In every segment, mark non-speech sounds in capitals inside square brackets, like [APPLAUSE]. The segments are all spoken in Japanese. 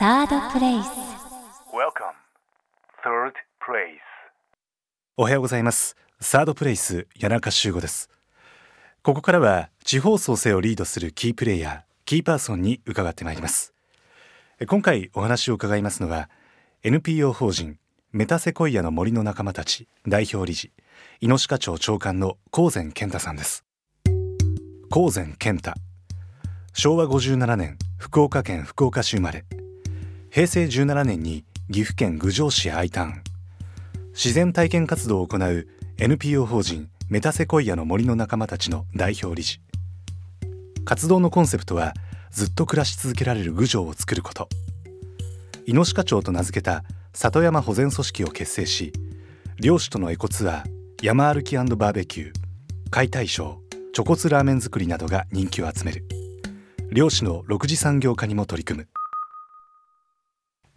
サードプレイス Welcome, third place. おはようございます。サードプレイス谷中修吾です。ここからは地方創生をリードするキープレイヤーキーパーソンに伺ってまいります。今回お話を伺いますのは NPO 法人メタセコイアの森の仲間たち代表理事井の鹿町長官の高前健太さんです。高前健太。昭和57年福岡県福岡市生まれ平成17年に岐阜県郡上市へ I ターン自然体験活動を行う NPO 法人メタセコイアの森の仲間たちの代表理事。活動のコンセプトはずっと暮らし続けられる郡上を作ること。井の鹿町と名付けた里山保全組織を結成し漁師とのエコツアー山歩きバーベキュー解体ショーチョコツラーメン作りなどが人気を集める。漁師の6次産業化にも取り組む。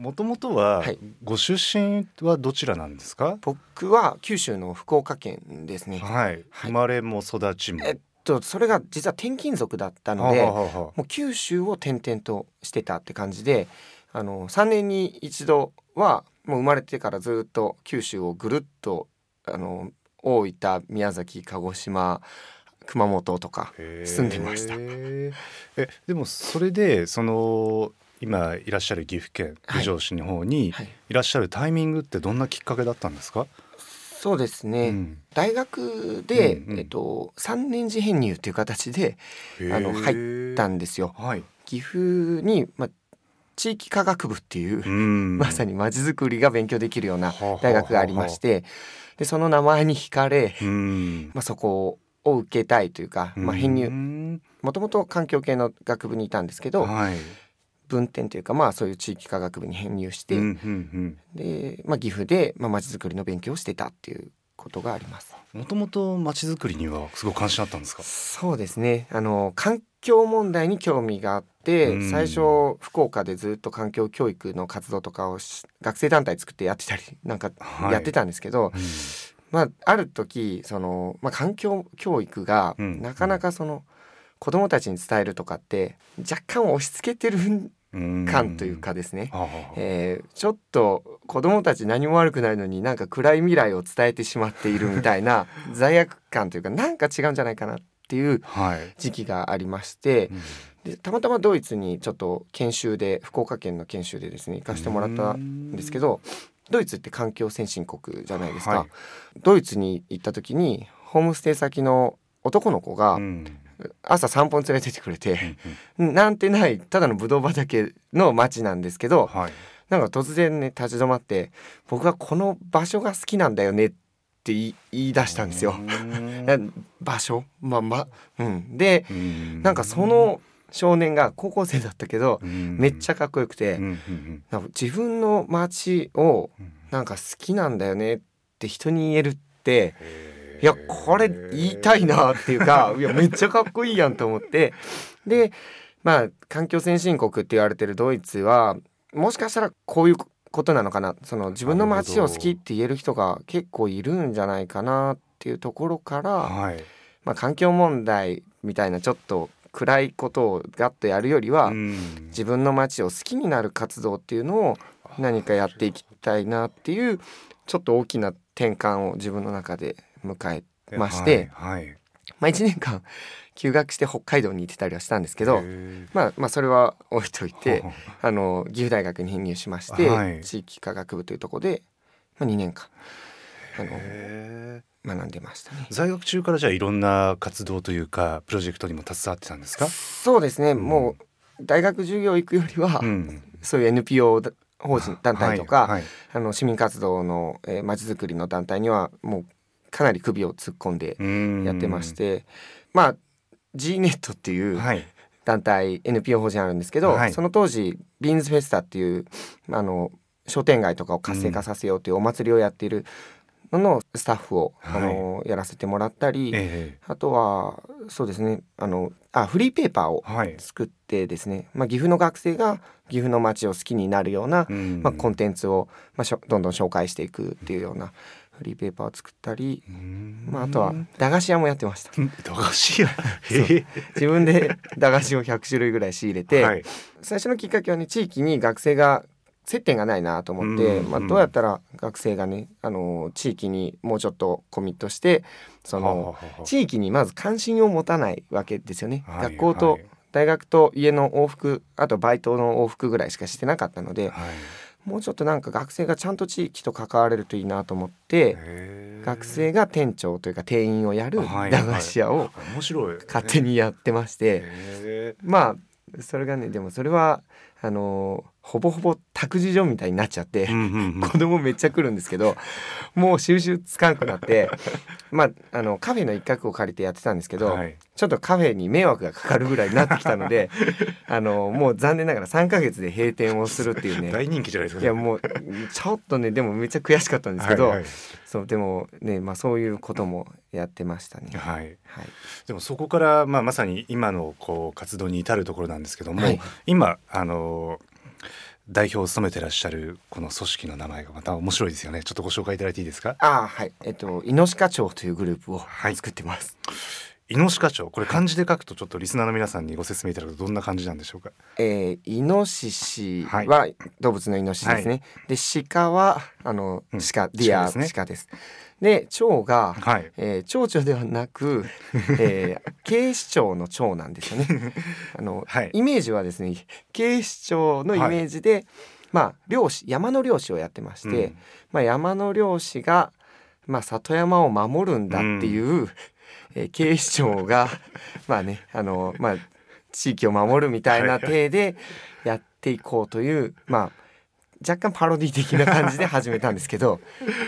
もともとははいご出身はどちらなんですか、僕は九州の福岡県ですね。はい、はい生まれも育ちも。えっとそれが実は転勤族だったので、もう九州を転々としてたって感じで、あの3年に一度はもう生まれてからずっと九州をぐるっとあの大分、宮崎、鹿児島、熊本とか住んでました。えでもそれでその今いらっしゃる岐阜県はい郡上市の方にはい、いらっしゃるタイミングってどんなきっかけだったんですか？そうですね。うん大学で、うんうんえっと三年次編入という形であの入ったんですよ。はい。岐阜にまあ地域科学部っていううん [LAUGHS] まさにまちづくりが勉強できるような大学がありましてでその名前に惹かれ、うん。まあ、そこを受けたいというか、まあ、編う入んもともと環境系の学部にいたんですけどはい。分店というかまあそういう地域科学部に編入して、うんうんで、まあ、岐阜でまあちづくりの勉強をしてたっていうことがあります。うん。もともと街づくりにはすごく関心あったんですか？そうですねあの環境問題に興味があって、うん最初福岡でずっと環境教育の活動とかをし学生団体作ってやってたりなんかはいやってたんですけど、うんまあ、ある時その、まあ、環境教育がうんなかなかその子どもたちに伝えるとかって若干押し付けてるうん。感というかですね、えーちょっと子どもたち何も悪くないのになんか暗い未来を伝えてしまっているみたいな [LAUGHS] 罪悪感というかなんか違うんじゃないかなっていうはい。時期がありましてうん。でたまたまドイツにちょっと研修で福岡県の研修でですね行かせてもらったんですけどドイツって環境先進国じゃないですか、はい。ドイツに行った時にホームステイ先の男の子がうん朝散歩に連れてってくれて、うんなんてないただのブドウ畑の町なんですけどはい。なんか突然ね立ち止まって僕はこの場所が好きなんだよねって言い出したんですよ。[LAUGHS] 場所？まあまうん。でうん。なんかその少年が高校生だったけどうん。めっちゃかっこよくて、自分の町をうん。なんか好きなんだよねって人に言えるっていやこれ言いたいなっていうかいやめっちゃかっこいいやんと思って。でまあ環境先進国って言われてるドイツはもしかしたらこういうことなのかな。その自分の町を好きって言える人が結構いるんじゃないかなっていうところから、はい。まあ、環境問題みたいなちょっと暗いことをガッとやるよりは、うん。自分の街を好きになる活動っていうのを何かやっていきたいなっていうちょっと大きな転換を自分の中で迎えまして、はいはい。まあ、1年間休学して北海道に行ってたりはしたんですけど、まあ、まあそれは置いといてはあの岐阜大学に編入しまして、はい。地域科学部というところで、まあ、2年間あの学んでましたね。在学中からじゃあいろんな活動というかプロジェクトにも携わってたんですか？そうですね、ん。もう大学授業行くよりは、うんそういう NPO 法人団体とか、はいはい。あの市民活動のまち、えー、町づくりの団体にはもうかなり首を突っ込んでうん。やってまして、まあ G ネットっていうはい。団体 NPO 法人あるんですけど、はい。その当時ビーンズフェスタっていうあの商店街とかを活性化させようというお祭りをやっているののスタッフを、はい。あのやらせてもらったり、えあとはそうですねあのあフリーペーパーをえはい。作ってですね、まあ、岐阜の学生が岐阜の街を好きになるような、うん。まあ、コンテンツを、まあ、しょどんどん紹介していくっていうようなフリーペーパーを作ったり、うん。まあ、あとは駄菓子屋もやってました。[LAUGHS] 駄菓子屋？へ自分で駄菓子を100種類ぐらい仕入れえて、はい。最初のきっかけはね地域に学生が接点がないなと思って、うんまあ、どうやったら学生がね、あの地域にもうちょっとコミットしてその地域にまず関心を持たないわけですよね。はい学校とはい大学と家の往復あとバイトの往復ぐらいしかしてなかったのではいもうちょっとなんか学生がちゃんと地域と関われるといいなと思って学生が店長というか店員をやるはい駄菓子屋を面白い勝手にやってまして。まあそれがねでもそれはあのーほぼほぼ託児所みたいになっちゃってうんうんうん。[LAUGHS] 子供めっちゃ来るんですけどもう収集つかんくなって [LAUGHS] まああのカフェの一角を借りてやってたんですけど、はい。ちょっとカフェに迷惑がかかるぐらいになってきたので [LAUGHS] あのもう残念ながら3ヶ月で閉店をするっていうね。大人気じゃないですか。いやもうちょっとねでもめっちゃ悔しかったんですけど、はいはい。そうでもねまあそういうこともやってましたね。はい。はい、でもそこから、まあ、まさに今のこう活動に至るところなんですけども、はい。今あの代表を務めてらっしゃるこの組織の名前がまた面白いですよね。ちょっとご紹介いただいていいですか？ああはい。えっとイノシカ町というグループをはい。作ってます。イノ鹿庁これ漢字で書くとちょっとリスナーの皆さんにご説明いただくとどんな感じなんでしょうか？えーイノシシはい。は動物のイノシシですね。で鹿はあのうん。鹿、 deer 鹿ですね。鹿です。で庁が、はい。えー蝶々ではなく、[LAUGHS] えー、警視庁の庁なんですよね。[LAUGHS] あの、はい。イメージはですね警視庁のイメージで、まあ漁師山の漁師をやってまして、うん。まあ、山の漁師が、まあ、里山を守るんだっていう、えー警視庁が [LAUGHS] まあねあの、まあ、地域を守るみたいな体でやっていこうという、まあ若干パロディ的な感じで [LAUGHS] 始めたんですけど、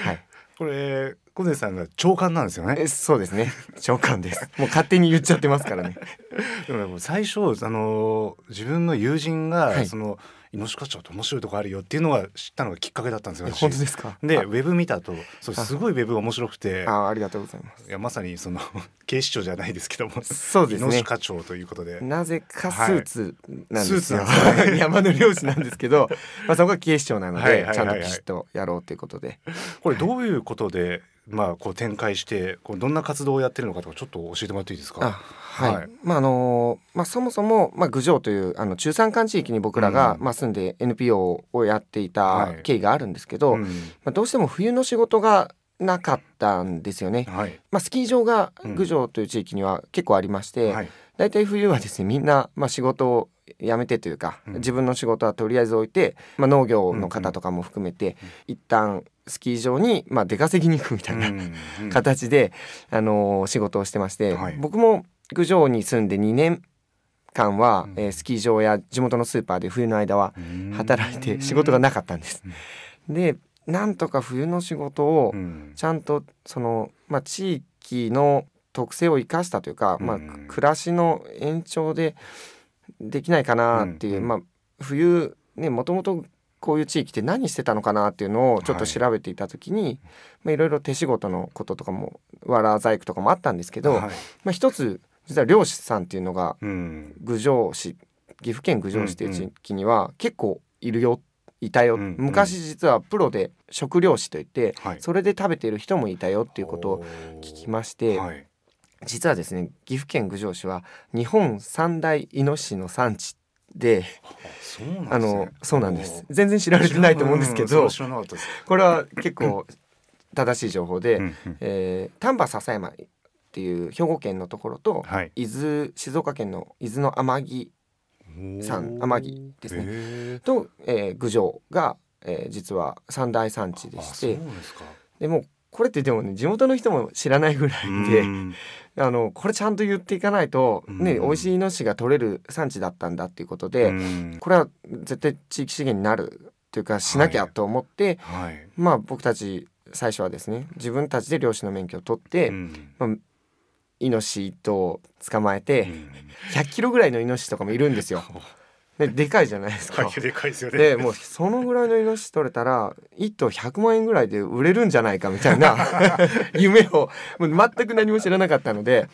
はい、これ小根さんが長官なんですよね。えそうですね。長官です。もう勝手に言っちゃってますからね。[LAUGHS] でもね最初あの自分の友人が、はい。そのイノシカ町って面白いとこあるよっていうのが知ったのがきっかけだったんですよ本当ですか？あでウェブ見たとそうすごいウェブが面白くて。あありがとうございます。いやまさにその [LAUGHS] 警視庁じゃないですけどもそうですね。イノシカ町ということで。なぜかスーツなんですよ、はい。[LAUGHS] 山の漁師なんですけど、まあ、そこは警視庁なので、ちゃんときちっとやろうということで。これどういうことでまあこう展開してこうどんな活動をやってるのかとかちょっと教えてもらっていいですあかはい、はい。まああのまあそもそもまあ郡上というあの中山間地域に僕らが、うん。まあ住んで NPO をやっていはい。た経緯があるんですけど、うん。まあどうしても冬の仕事がなかったんですよね。はい。まあスキー場がうん。郡上という地域には結構ありまして、はい。大体冬はですねみんなまあ仕事を辞めてというか、うん。自分の仕事はとりあえず置いて、まあ、農業の方とかも含めて、一旦スキー場にまあ出稼ぎに行くみたいな、うん。うん。形で、あのー仕事をしてまして、はい。僕も郡上に住んで2年間は、うん。えースキー場や地元のスーパーで冬の間は働いて仕事がなかったんです。でなんとか冬の仕事をうん。ちゃんとその、まあ、地域の特性を生かしたというか、まあうん、暮らしの延長でできないかなっていう、うん。まあ、冬ねもともとこういう地域って何してたのかなっていうのをちょっと調べていた時に、まあ、いろいろ手仕事のこととかもわら細工とかもあったんですけど、はい。まあ、一つ実は漁師さんっていうのがうん。郡上市岐阜県郡上市っていう地域には結構いるよいたよ、うんうん。昔実はプロで食漁師といってはい。それで食べている人もいたよっていうことを聞きまして、はい。実はですね岐阜県郡上市は日本三大イノシシの産地でね。あのそうなんです。全然知られてないと思うんですけどうんこれは結構正しい情報で、うんうん。えー丹波篠山っていう兵庫県のところと、はい。伊豆静岡県の伊豆の天城産天城ですね。へと、えー郡上が、えー実は三大産地でしてですか。でもうこれってでもね地元の人も知らないぐらいで、うん。[LAUGHS] あのこれちゃんと言っていかないと、ねうん。美味しいイノシシが取れる産地だったんだっていうことで、うん。これは絶対地域資源になるというかしなきゃと思って、はい。まあ僕たち最初はですね自分たちで漁師の免許を取って、うんイノシシ一頭を捕まえて、うん100キロぐらいのイノシシとかもいるんですよ。で [LAUGHS] でかいじゃないですか。はいでかいですよねでもうそのぐらいのイノシシ取れたら1頭100万円ぐらいで売れるんじゃないかみたいな [LAUGHS] 夢をもう全く何も知らなかったので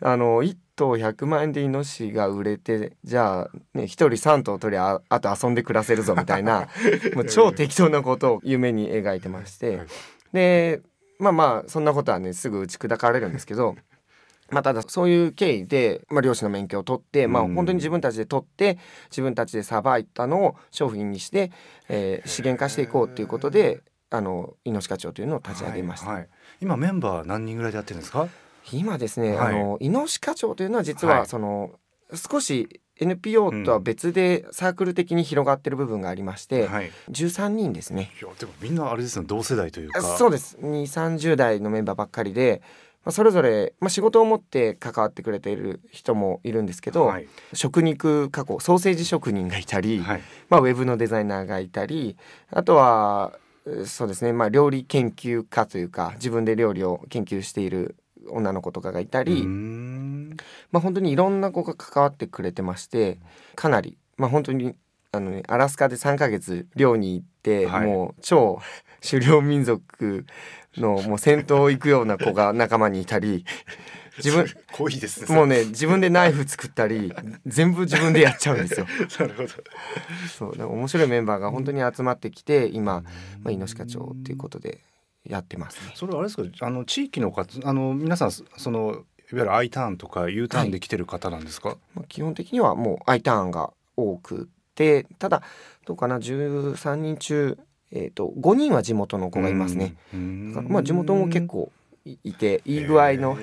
あの1頭100万円でイノシシが売れてじゃあ、ね、1人3頭取りゃあと遊んで暮らせるぞみたいな [LAUGHS] もう超適当なことを夢に描いてましてはいでまあまあそんなことはねすぐ打ち砕かれるんですけどまあただそういう経緯で、まあ、漁師の免許を取って、まあうん本当に自分たちで取って自分たちでさばいたのを商品にして、えー資源化していこうということであのイノシカ町というのを立ち上げました。はいはい。今メンバー何人ぐらいでやってるんですか？今ですね、はい。あのイノシカ町というのは実はその、少し NPO とは別でサークル的に広がってる部分がありまして、はい。い13人ですね。やでもみんなあれですね同世代というか。そうです。2 3 0代のメンバーばっかりで、まあ、それぞれ、まあ、仕事を持って関わってくれている人もいるんですけど、はい。食肉加工ソーセージ職人がいたり、はい。まあ、ウェブのデザイナーがいたりあとはえーそうですね、まあ、料理研究家というか自分で料理を研究している女の子とかがいたり、まあ、本当にいろんな子が関わってくれてましてかなり、まあ、本当にあの、ね、アラスカで3ヶ月漁に行って、はい。もう超 [LAUGHS] 狩猟民族のもう先頭を行くような子が仲間にいたり [LAUGHS] 自分濃いですねもうね自分でナイフ作ったり [LAUGHS] 全部自分でやっちゃうんですよ。[LAUGHS] なるほどそうだから面白いメンバーが本当に集まってきて今、まあ、イノシカ町っていうことでやってますね。それはあれですかあの地域の方あの皆さんそのいわゆる I ターンとか U ターンで来てる方なんですか、まあ、基本的にはもう I ターンが多くてただどうかな13人中、えー、と5人は地元の子がいますね。うん。だからまあ地元も結構いいていい具合の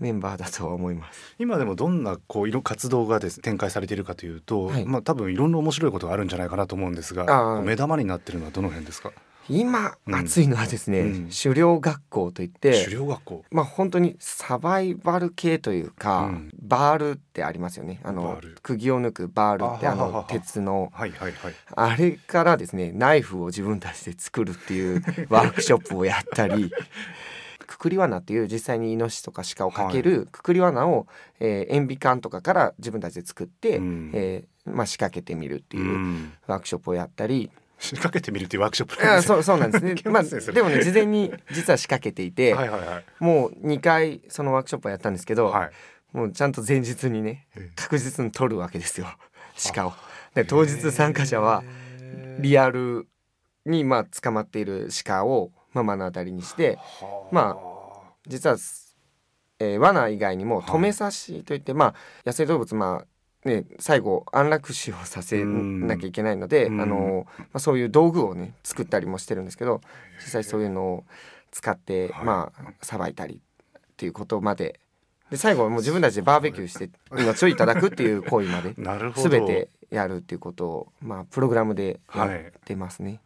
メンバーだとは思います。今でもどんなこういろ活動がです展開されているかというと、はい。まあ多分いろんな面白いことがあるんじゃないかなと思うんですが目玉になってるのはどの辺ですか？今うん。熱いのはですね、うん。狩猟学校といって狩猟学校。まあ本当にサバイバル系というか、うん。バールってありますよね。あの釘を抜くバールってあの鉄の。はいはいはい。あれからですねナイフを自分たちで作るっていう [LAUGHS] ワークショップをやったりくくり罠っていう実際にイノシシとか鹿をかけるくくり罠を、えー塩ビ管とかから自分たちで作って、うん。えーまあ、仕掛けてみるっていううん。ワークショップをやったり、仕掛けてみるっていうワークショップあなんそうそうなんですね。[LAUGHS] まあ、でもね事前に実は仕掛けていて、はいはいはい。もう2回そのワークショップをやったんですけど、はい。もうちゃんと前日にねええ。確実に取るわけですよ鹿を。で当日参加者はリアルにまあ捕まっている鹿を、まあ、目の当たりにしてま実は、えー罠以外にもはい。止め刺しといって、まあ野生動物まあね最後安楽死をさせなきゃいけないので、うん。あのまあ、そういう道具をね作ったりもしてるんですけど実際そういうのを使って、はい。まあさばいたりっていうことまで。で最後はもう自分たちでバーベキューして命をいただくっていう行為まで [LAUGHS] なるほど。全てやるっていうことを、まあ、プログラムでやっはいてますね。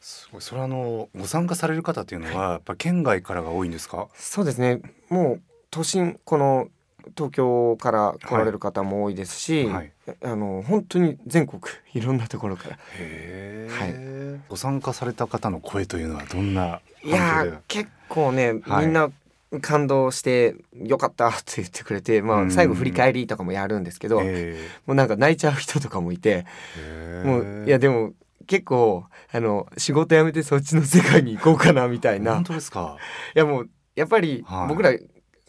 すごい。それはあのご参加される方っていうのはやっぱ県外からが多いんですか？そうですね。もう都心この東京から来られる方も多いですし、はい。あの本当に全国 [LAUGHS] いろんなところから。へはえ、ご参加された方の声というのはどんないや結構ね、はい。みんな感動して「よかった」って言ってくれて、まあ、うん。最後振り返りとかもやるんですけど、えもうなんか泣いちゃう人とかもいて、えもういやでも結構あの仕事辞めてそっちの世界に行こうかなみたいな。本当ですか？いやもうやっぱりはい。僕ら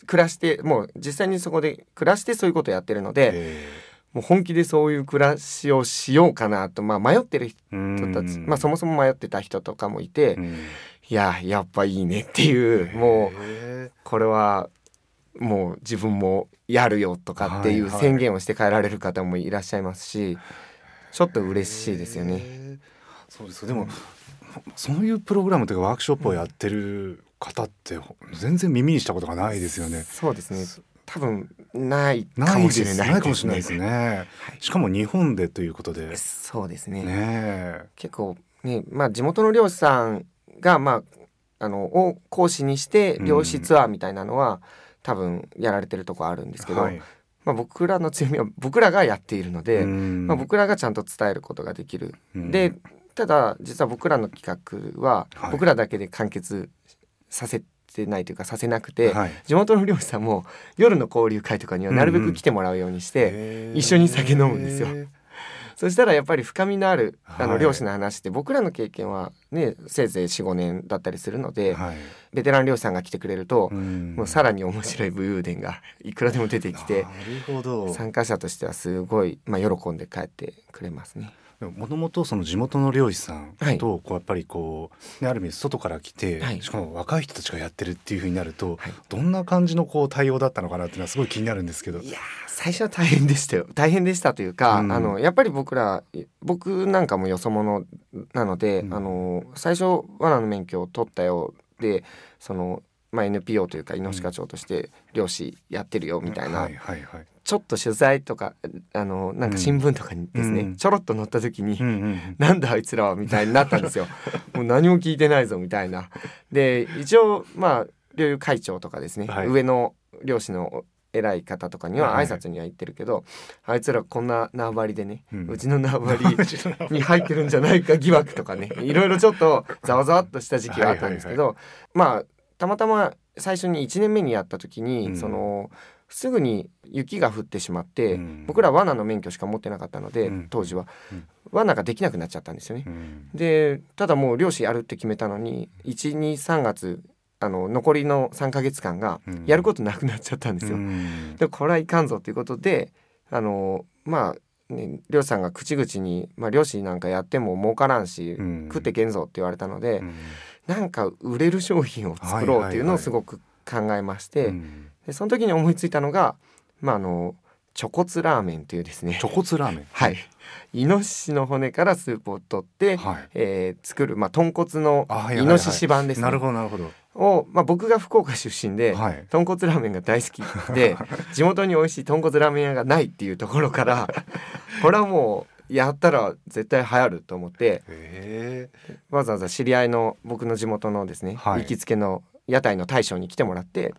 暮らしてもう実際にそこで暮らしてそういうことやってるのでえもう本気でそういう暮らしをしようかなと、まあ、迷ってる人たち、まあ、そもそも迷ってた人とかもいて、うん。いややっぱいいねっていうもうへこれはもう自分もやるよとかっていう宣言をして帰られる方もいらっしゃいますしちょっとえ嬉しいですよね。そうですでもそういうプログラムというかワークショップをやってる方って全然耳にしたことがないですよね。そうですね。多分ないかもしれないないかもしれないですね。しかも日本でということで。ねそうですね。え。結構ねまあ地元の漁師さんがまああのを講師にして漁師ツアーみたいなのは、多分やられてるとこあるんですけど、はい。まあ、僕らの強みは僕らがやっているので、うん。まあ、僕らがちゃんと伝えることができる。うん。でただ実は僕らの企画ははい。僕らだけで完結させてないというかさせなくて、はい。地元の漁師さんも夜の交流会とかにはなるべく来てもらうようにして、へえ一緒に酒飲むんですよ。[LAUGHS] そしたらやっぱり深みのあるあはい。の漁師の話って僕らの経験はねせいぜい45年だったりするので、はい。ベテラン漁師さんが来てくれると、ん。もうさらに面白い武勇伝が [LAUGHS] いくらでも出てきてなるほど。参加者としてはすごい、まあ、喜んで帰ってくれますね。もともとその地元の漁師さんはい。とこうやっぱりこう、ね、ある意味外から来て、はい。しかも若い人たちがやってるっていうふうになると、はい。どんな感じのこう対応だったのかなっていうのはすごい気になるんですけど。いやー最初は大変でしたよ。大変でしたというか、うん。あのやっぱり僕ら僕なんかもよそ者なので、うん。あの最初罠の免許を取ったよでその、まあ、NPO というか猪鹿町として漁師やってるよみたいな、はいはいはい。ちょっと取材とかあのなんか新聞とかにですね、うん。ちょろっと載った時に、うんなんだあいつらはみたいになったんですよ。[LAUGHS] もう何も聞いてないぞみたいな。で一応まあ猟友会長とかですね、はい。上の漁師の偉い方とかにははい挨拶には行ってるけど、あいつらこんな縄張りでね、ううん [LAUGHS] ちの縄張り。に入ってるんじゃないか疑惑とかねいろいろちょっとざわざわっとした時期はあったんですけど、まあたまたま最初に1年目にやった時に、うん。そのすぐに雪が降ってしまって、うん。僕ら罠の免許しか持ってなかったので、うん。当時は、うん。罠ができなくなっちゃったんですよね。うん。でただもう漁師やるって決めたのに123月あの残りの3ヶ月間がうん。やることなくなっちゃったんですよ。うん。でこれはいかんぞということであのまあ、ね、漁師さんが口々に、まあ、漁師なんかやっても儲からんし、うん。食ってけんぞって言われたので、うんなんか売れる商品を作ろうっていうのをすごく考えまして、うんでその時に思いついたのが、まあ、あのチョコツラーメンというですねチョコツラーメン。はいイノシシの骨からスープを取って、はい。えー作る、まあ、豚骨のイノシシ版ですね、なるほどなるほど。を、まあ、僕が福岡出身で、はい。豚骨ラーメンが大好きで地元に美味しい豚骨ラーメン屋がないっていうところからこれはもうやったら絶対流行ると思ってへわざわざ知り合いの僕の地元のですね、はい。行きつけの屋台の大将に来てもらって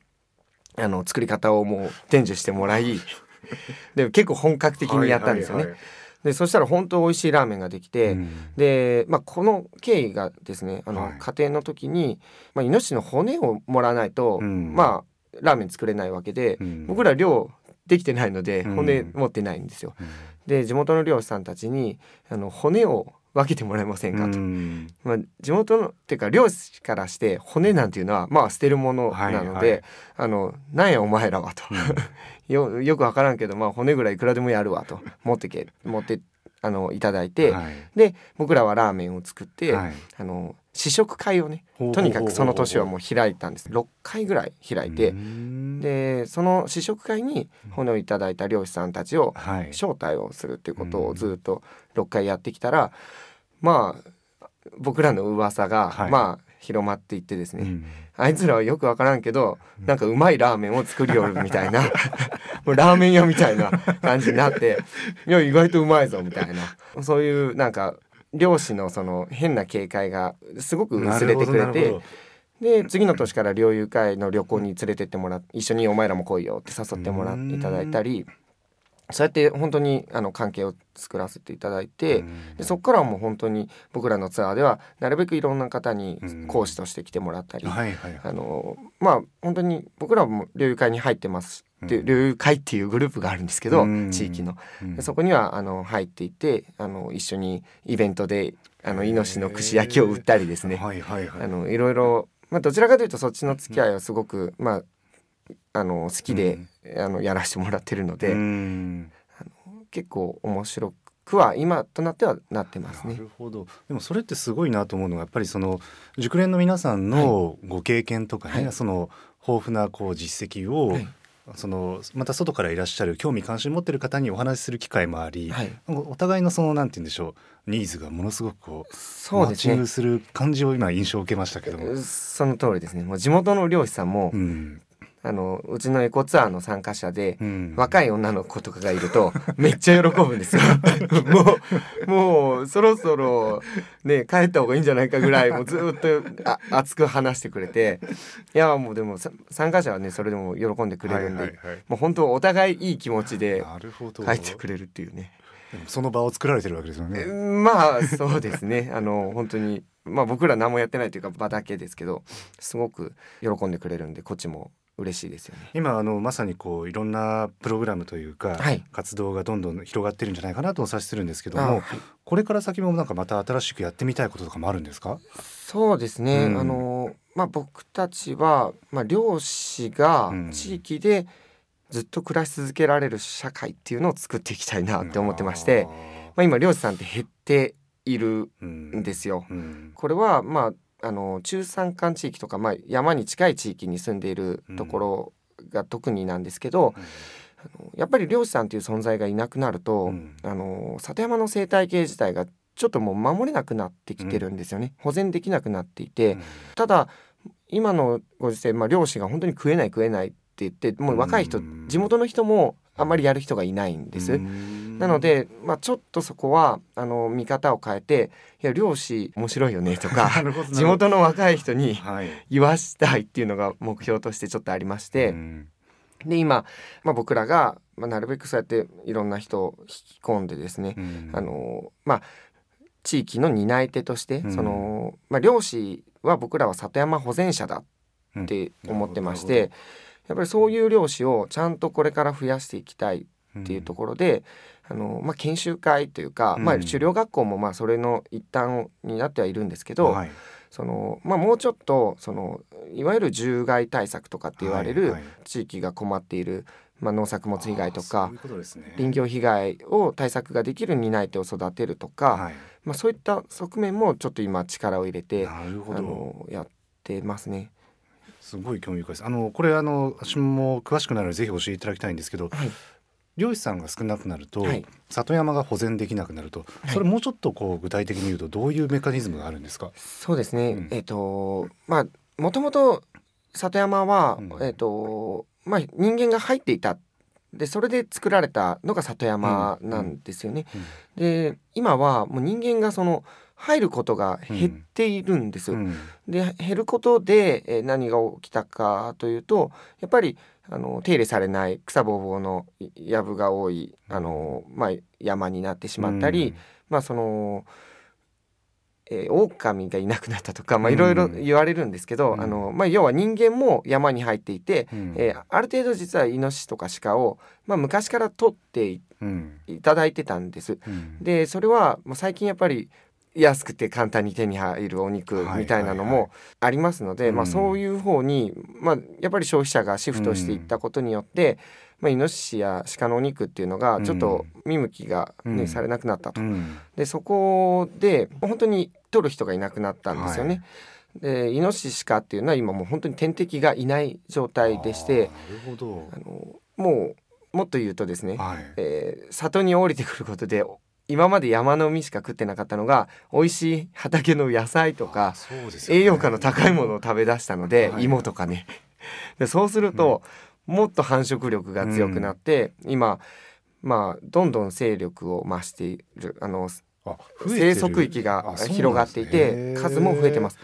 あの作り方をもう伝授してもらい [LAUGHS] で結構本格的え。にやったんですよね。はいはいでそしたら本当美味しいラーメンができて、うん。で、まあ、この経緯がですねあの、はい。家庭の時に、まあ、イノシシの骨をもらわないと、うん。まあラーメン作れないわけで、うん。僕ら量できてないのでうん。骨持ってないんですよ。うんで地元の漁師さんたちにあの骨を分けてもらえませんかと。うん。まあ、地元のっていうか漁師からして骨なんていうのはまあ捨てるものなので、はい。はいあのなんやお前らはと、[LAUGHS] よよくわからんけど、まあ、骨ぐらいいくらでもやるわと。持ってけ持ってあのいただいて、はい。で僕らはラーメンを作って、はい。あの試食会をねとにかくその年はもう開いたんです。6回ぐらい開いて、うん。でその試食会に骨をいただいた漁師さんたちをはい。招待をするっていうことをずっと6回やってきたら、まあ僕らの噂が、はい。まあ広まっていってですね、うん。あいつらはよくわからんけどなんかうまいラーメンを作りよるみたいな。[LAUGHS] もうラーメン屋みたいな感じになって [LAUGHS] いや意外とうまいぞみたいな。そういうなんか漁師のその変な警戒がすごく薄れてくれてで次の年から猟友会の旅行に連れてってもらって一緒にお前らも来いよって誘ってもらっていただいたりそうやって本当にあの関係を作らせていただいて、うん。でそこからはもう本当に僕らのツアーではなるべくいろんな方にうん。講師として来てもらったり、はいはいはい。あのまあ本当に僕らも猟友会に入ってますでうん。猟友会っていうグループがあるんですけど、うん。地域の、そこにはあの入っていてあの一緒にイベントであのイノシシの串焼きを売ったりですね、はいはいはい。あのいろいろ、まあ、どちらかというとそっちの付き合いはすごく、まあ、あの好きで、あのやらせてもらってるので、うん結構面白くは今となってはなってますね。なるほどでもそれってすごいなと思うのがやっぱりその熟練の皆さんのご経験とかね、はいその豊富なこう実績を、はいそのまた外からいらっしゃる興味関心持ってる方にお話しする機会もあり、はい、お互いのそのなんて言うんでしょうニーズがものすごくこうそうですねマッチング。する感じを今印象を受けましたけども。その通りですね。もう地元の漁師さんも、うんあのうちのエコツアーの参加者で、うん若い女の子とかがいると [LAUGHS] めっちゃ喜ぶんですよ。[LAUGHS] もうもうそろそろね帰った方がいいんじゃないかぐらいもうずっとあ熱く話してくれていやもうでもさ参加者はねそれでも喜んでくれるんで、はいはいはいもう本当お互いいい気持ちで帰ってくれるっていうね。その場を作られてるわけですよね。まあそうですねあの本当にまあ僕ら何もやってないというか場だけですけどすごく喜んでくれるんでこっちも嬉しいですよね。今あのまさにこういろんなプログラムというか、はい。活動がどんどん広がってるんじゃないかなとお察しするんですけどあもはい。これから先もなんかまた新しくやってみたいこととかもあるんですか？そうですね、うん。あのまあ僕たちは、まあ、漁師がうん。地域でずっと暮らし続けられる社会っていうのを作っていきたいなって思ってまして、まあ、今漁師さんって減っているうんんですよ。うん。これはまああの中山間地域とか、まあ、山に近い地域に住んでいるところが特になんですけど、あのやっぱり漁師さんという存在がいなくなると、うん。あの里山の生態系自体がちょっともう守れなくなってきてるんですよね、保全できなくなっていて、うん。ただ今のご時世、まあ、漁師が本当に食えない食えないって言ってもう若い人、うん。地元の人もあんまりやる人がいないんです。うん。なので、まあ、ちょっとそこはあの見方を変えて「いや漁師面白いよね」とか [LAUGHS] 地元の若い人にはい。言わしたいっていうのが目標としてちょっとありまして、うん。で今、まあ、僕らが、まあ、なるべくそうやっていろんな人を引き込んでですね、うん。あのまあ地域の担い手として、うん。そのまあ、漁師は僕らは里山保全者だって思ってまして、やっぱりそういう漁師をちゃんとこれから増やしていきたいっていうところで、あのまあ、研修会というか、うん。まあ、狩猟学校もまあそれの一端になってはいるんですけど、はい。そのまあ、もうちょっとそのいわゆる獣害対策とかって言われるはいはい。地域が困っている、まあ、農作物被害とかね。林業被害を対策ができる担い手を育てるとか、はい。まあ、そういった側面もちょっと今力を入れてあのやってますね。すごい興味深いです。あのこれあの私も詳しくなるのでぜひ教えていただきたいんですけどはい漁師さんが少なくなると、はい。里山が保全できなくなると、い。それもうちょっとこう具体的に言うとどういうメカニズムがあるんですか？そうですね、うん。えっ、とまあもともと里山は、うん。えっ、とまあ人間が入っていた。でそれで作られたのが里山なんですよね。で今はもう人間がその入ることが減っているんです。うん。で減ることで、えー何が起きたかというとやっぱりあの手入れされない草ぼうぼうの藪が多いあの、まあ、山になってしまったり、まあその、えー、狼がいなくなったとか、まあ、うん。いろいろ言われるんですけど、うん。あのまあ、要は人間も山に入っていて、うん。えーある程度実はイノシシとか鹿を、まあ、昔から取っていただいてたんです。うん。でそれはもう最近やっぱり安くて簡単に手に入るお肉はいみたいなのはいはいもありますので、まあ、うんそういう方に、まあ、やっぱり消費者がシフトしていったことによって、まあ、イノシシや鹿のお肉っていうのがちょっと見向きが、ねうん。されなくなったと。うん。でそこで本当に取る人がいなくなったんですよね。でイノシシ鹿っていうのは今もう本当に天敵がいない状態でしてあのもうもっと言うとですねど、はい。えー里に降りてくることで今まで山の実しか食ってなかったのが美味しい畑の野菜とかね。栄養価の高いものを食べ出したので、はい。芋とかね。[LAUGHS] でそうすると、もっと繁殖力が強くなって、今まあどんどん勢力を増しているあの生息域が広がっていてへー。数も増えてます。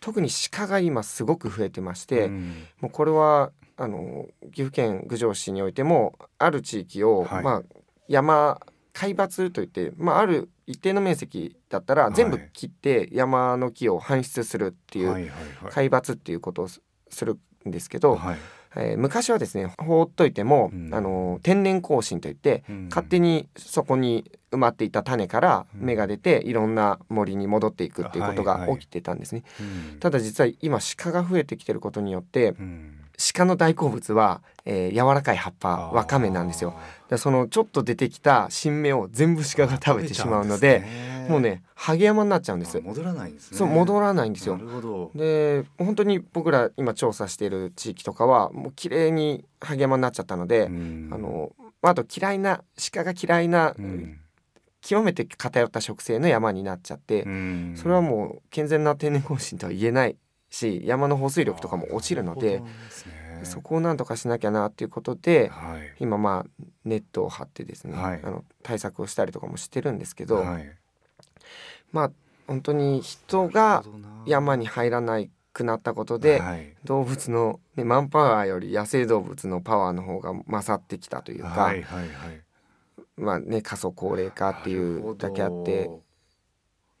特に鹿が今すごく増えてまして、うん。もうこれはあの岐阜県郡上市においてもある地域を、はい。まあ、山海抜といって、まあ、ある一定の面積だったらはい。全部切って山の木を搬出するっていう、はいはいはい。海抜っていうことをすするんですけど、はい。えー昔はですね放っといても、うん。あの天然更新といって、うん。勝手にそこに埋まっていた種からうん。芽が出ていろんな森に戻っていくっていうことはいはい。が起きてたんですね。うんただ実は今鹿が増えてきてることによってうん鹿の大好物は、えー柔らかい葉っぱわかめなんですよ。でそのちょっと出てきた新芽を全部鹿が食べてしまうのでもうねハゲ山になっちゃうんです。あ。戻らないんですね。そう戻らないんですよ。な。るほど。で本当に僕ら今調査している地域とかはもう綺麗にハゲ山になっちゃったので、うん。あのまああと嫌いな鹿が嫌いな、うん。極めて偏った植生の山になっちゃって、うん。それはもう健全な天然更新とは言えないし山の保水力とかも落ちるのでね。そこをなんとかしなきゃなっていうことではい。今まあネットを張ってですね、はい。あの対策をしたりとかもしてるんですけど、はい。まあ本当に人が山に入らなくなったことで、はい。動物の、ね、マンパワーより野生動物のパワーの方が勝ってきたというか、はいはいはい。まあね過疎高齢化っていうだけあって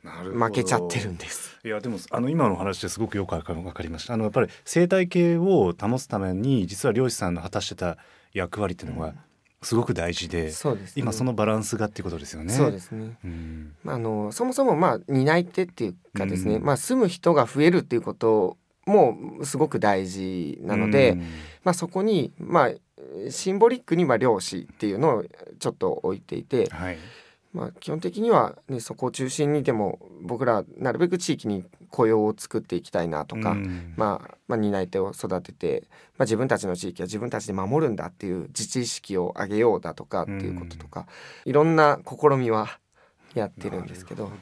負けちゃってるんです。いやでもあの今の話ですごくよくわかりました。あのやっぱり生態系を保つために実は漁師さんの果たしてた役割っていうのがすごく大事で、そうですね、今そのバランスがっていうことですよね。そうですね。うん。あのそもそもまあ担い手っていうかですね、うん。まあ住む人が増えるっていうこともすごく大事なので、うん。まあそこにまあシンボリックにまあ漁師っていうのをちょっと置いていて、はいまあ、基本的には、ね、そこを中心にでも僕らなるべく地域に雇用を作っていきたいなとか、うん。まあ、まあ担い手を育てて、まあ、自分たちの地域は自分たちで守るんだっていう自治意識を上げようだとかっていうこととか、いろんな試みはやってるんですけど。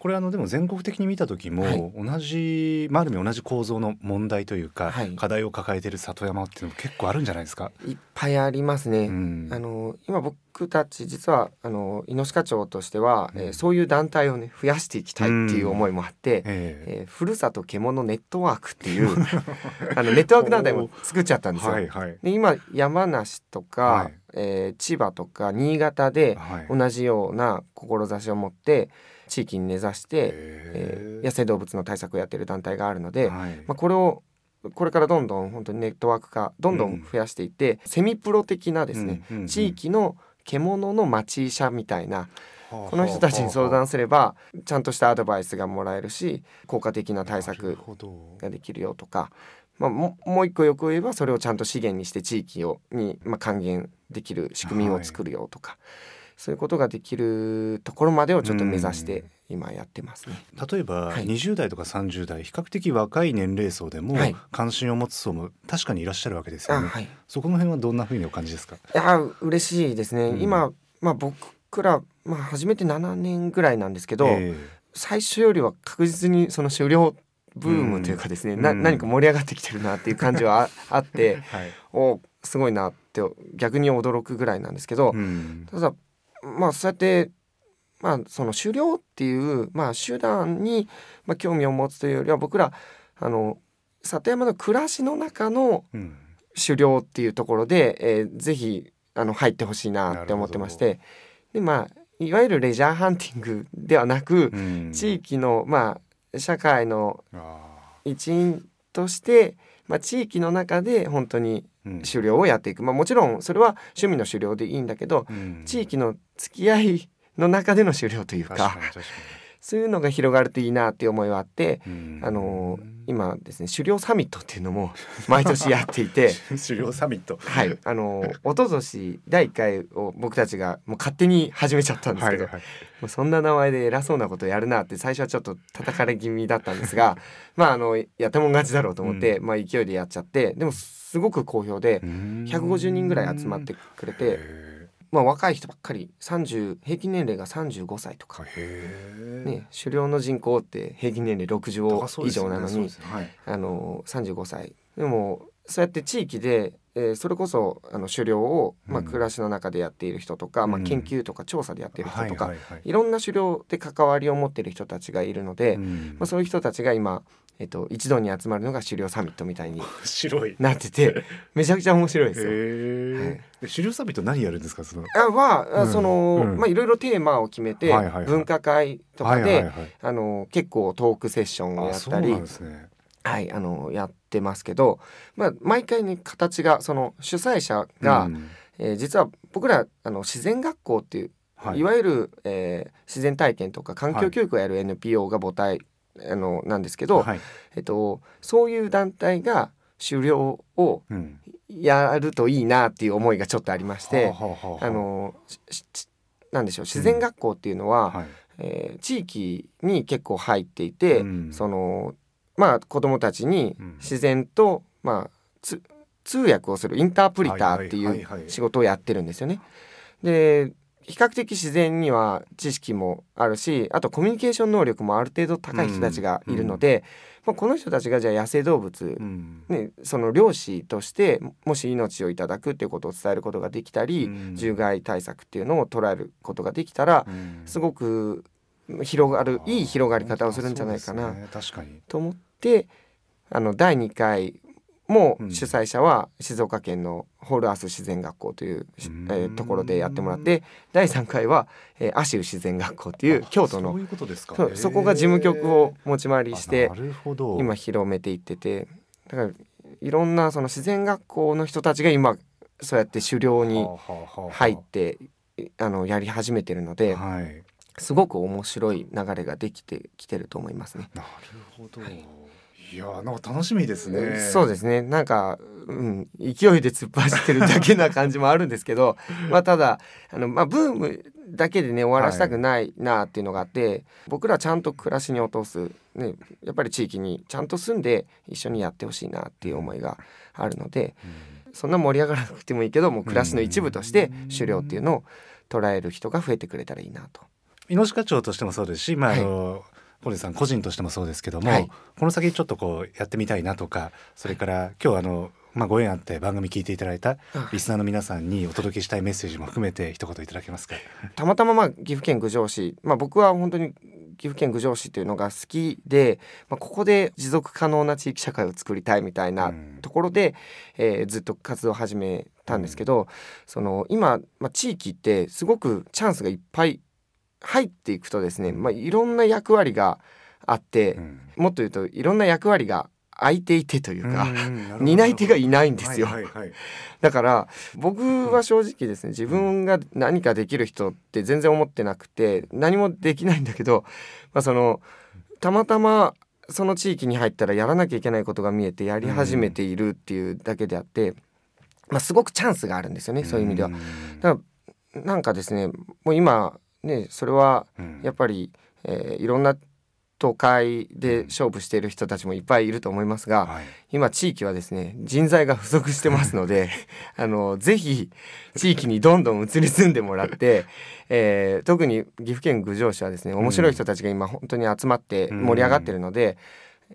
これあのでも全国的に見た時も、はい。同じ、まあ、ある意味同じ構造の問題というか、はい。課題を抱えている里山っていうのも結構あるんじゃないですか？いっぱいありますね。うん。あの今僕たち実はあの猪鹿町としては、うん。えーそういう団体をね増やしていきたいっていう思いもあって、ええ。えーふるさと獣ネットワークっていう [LAUGHS] あのネットワーク団体も作っちゃったんですよ。はいはい。で今山梨とか、はい。えー千葉とか新潟ではい。同じような志を持って地域に根ざして、えー野生動物の対策をやってる団体があるので、はい。まあ、これをこれからどんどん本当にネットワーク化どんどん増やしていって、セミプロ的なですね、うんうんうん。地域の獣の町医者みたいなこの人たちに相談すればちゃんとしたアドバイスがもらえるし効果的な対策ができるよとか、まあ、ももう一個よく言えばそれをちゃんと資源にして地域をに、まあ、還元できる仕組みを作るよとか、そういうことができるところまでをちょっと目指して今やってますね。例えばはい。20代とか30代比較的若い年齢層でもはい。関心を持つ層も確かにいらっしゃるわけですよね。あはい。そこの辺はどんな風にお感じですか？いや嬉しいですね、うん。今、まあ、僕ら、まあ、初めて7年ぐらいなんですけど、え最初よりは確実にその狩猟ブームというかですね、なうん。何か盛り上がってきてるなっていう感じはあ [LAUGHS] あってえはい。おすごいなって逆に驚くぐらいなんですけど、うん。ただまあそうやってまあその狩猟っていう、まあ、手段に、まあ、興味を持つというよりは僕らあの里山の暮らしの中のうん。狩猟っていうところで、えーぜひあの入ってほしいなって思ってまして。でまあいわゆるレジャーハンティングではなく、うん。地域のまあ社会のあ一員として、まあ、地域の中で本当に狩猟をやっていく、まあ、もちろんそれは趣味の狩猟でいいんだけどうん。地域の付き合いの中での狩猟というかそういうのが広がるといいなっていう思いはあって、あの今ですね狩猟サミットっていうのも [LAUGHS] 毎年やっていて。狩猟サミット。はい、あの一昨年第1回を僕たちがもう勝手に始めちゃったんですけど、はいはい。もうそんな名前で偉そうなことやるなって最初はちょっと叩かれ気味だったんですが [LAUGHS] まああのやったもん勝ちだろうと思って、まあ勢いでやっちゃってでもすごく好評で150人ぐらい集まってくれて、へまあ、若い人ばっかり30平均年齢が35歳とか。ね、狩猟の人口って平均年齢高60以上なのに、そうですね。はい。あの35歳。でもそうやって地域で、えーそれこそあの狩猟を、まあ、うん。暮らしの中でやっている人とか、まあ、うん。研究とか調査でやっている人とか、いろんな狩猟で関わりを持っている人たちがいるので、うん。まあ、そういう人たちが今、えっと、一堂に集まるのが狩猟サミットみたいに。なっててめちゃくちゃ面白いですよ。狩猟サミット何やるんですかその？あは、あうん。その、うん。まあいろいろテーマを決めて、はいはいはい。分科会とかで、はいはいはいあの結構トークセッションをやったりね。はいあのやってますけど、まあ毎回ね形がその主催者が、うん。えー実は僕らあの自然学校っていう、、はい。わゆる、えー自然体験とか環境教育をやる NPO が母体、あのなんですけど、はい。えっとそういう団体が狩猟をうん。やるといいなっていう思いがちょっとありまして。はあのでしょう自然学校っていうのは、はい。えー地域に結構入っていて、うんそのまあ子どもたちにうん自然と、まあ、つ通訳をするインタープリターってはいはいいうはいはい仕事をやってるんですよね。で比較的自然には知識もあるしあとコミュニケーション能力もある程度高い人たちがいるので、まあ、この人たちがじゃあ野生動物、うん。ね、その漁師としてもし命をいただくっていうことを伝えることができたり、うん獣害対策っていうのを捉えることができたら、うんすごく広がるいい広がり方をするんじゃないかなね確かに。と思ってあの第2回もうん主催者は静岡県のホールアース自然学校という、しうんえーところでやってもらって第3回は、えー、アシウ自然学校っていうあ京都のそこが事務局を持ち回りして。今広めていっててだからいろんなその自然学校の人たちが今そうやって狩猟に入ってあのやり始めてるのではい。すごく面白い流れができてきてると思いますね。なるほど。いいやなんか楽しみですね。そうですねなんか、うん、勢いで突っ走ってるだけな感じもあるんですけど [LAUGHS] まあただあの、まあ、ブームだけでね終わらせたくないなっていうのがあって、僕らちゃんと暮らしに落とす、ね、やっぱり地域にちゃんと住んで一緒にやってほしいなっていう思いがあるのでそんな盛り上がらなくてもいいけどもう暮らしの一部として狩猟っていうのを捉える人が増えてくれたらいいなと。井の課長としてもそうですし、まああの小出さん個人としてもそうですけども、はい。この先ちょっとこうやってみたいなとかそれから今日あの、まあ、ご縁あって番組聞いていただいたあリスナーの皆さんにお届けしたいメッセージも含めて一言いただけますか？たまたままあ岐阜県郡上市、まあ、僕は本当に岐阜県郡上市というのが好きで、まあ、ここで持続可能な地域社会を作りたいみたいなうん。ところで、えーずっと活動を始めたんですけど、その今、まあ、地域ってすごくチャンスがいっぱい入っていくとですね、まあ、いろんな役割があって、うん。もっと言うといろんな役割が空いていてというか、うん [LAUGHS] 担い手がいないんですよ。だから僕は正直ですね自分が何かできる人って全然思ってなくて何もできないんだけど、まあ、そのたまたまその地域に入ったらやらなきゃいけないことが見えてやり始めているっていうだけであって、まあ、すごくチャンスがあるんですよねそういう意味では。ん。だからなんかですねもう今ねそれはうん。やっぱり、えーいろんな都会で勝負している人たちもいっぱいいると思いますが、はい。今地域はですね人材が不足してますので [LAUGHS] あのぜひ地域にどんどん移り住んでもらって、[LAUGHS] えー特に岐阜県郡上市はですね面白い人たちが今本当に集まって盛り上がってるので、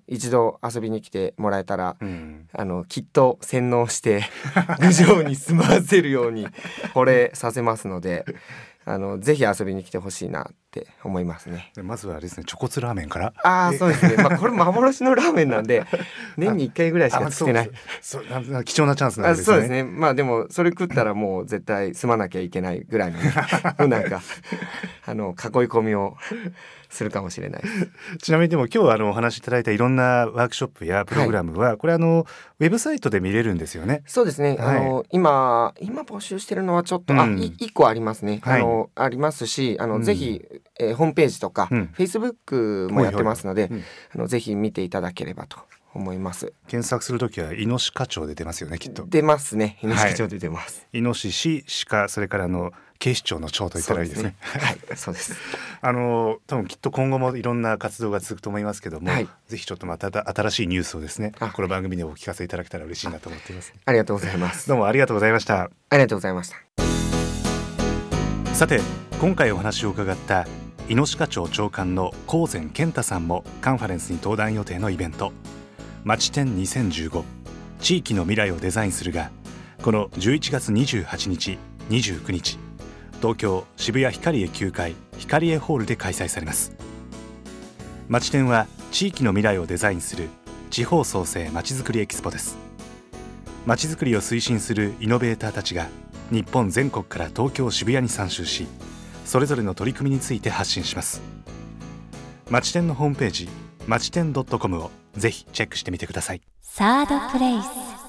一度遊びに来てもらえたらうん。あのきっと洗脳して [LAUGHS] 郡上に住まわせるように惚れさせますのであのぜひ遊びに来てほしいなって思いますね。でまずはですねチョコツラーメンから。ああそうですね、まあ、これ幻のラーメンなんで [LAUGHS] 年に1回ぐらいしかあ作ってない。そうそう貴重なチャンスなんあですね。そうですねまあでもそれ食ったらもう絶対住まなきゃいけないぐらいの [LAUGHS] ねなんかあの囲い込みをするかもしれない。[LAUGHS] ちなみにでも今日あのお話しいただいたいろんなワークショップやプログラムは、これあのウェブサイトで見れるんですよね？そうですね、はい。あの今今募集してるのはちょっと、あうん。い一個ありますね、はい。あのありますしあの、うん。ぜひ、えーホームページとか、うん。フェイスブックもやってますので、うん。あのぜひ見ていただければと思います。検索するときはイノシカ町で出ますよねきっと。出ますね。猪木町で出ます、イノシシ、鹿、それからあの警視庁の長と言ったらいいですね。[LAUGHS] はいそうです。あの多分きっと今後もいろんな活動が続くと思いますけども、はい。ぜひちょっとまた新しいニュースをですねあ。この番組でお聞かせいただけたら嬉しいなと思っています。ありがとうございます。どうもありがとうございました。ありがとうございました。さて今回お話を伺ったイノシカ町長官の高前健太さんもカンファレンスに登壇予定のイベント「町展2015地域の未来をデザインする」がこの11月28日29日。東京渋谷ヒカリエ9階ヒカリエホールで開催されます。町展は地域の未来をデザインする地方創生まちづくりエキスポです。まちづくりを推進するイノベーターたちが日本全国から東京渋谷に参集しそれぞれの取り組みについて発信します。町店のホームページ町店 .com をぜひチェックしてみてください。サードプレイス。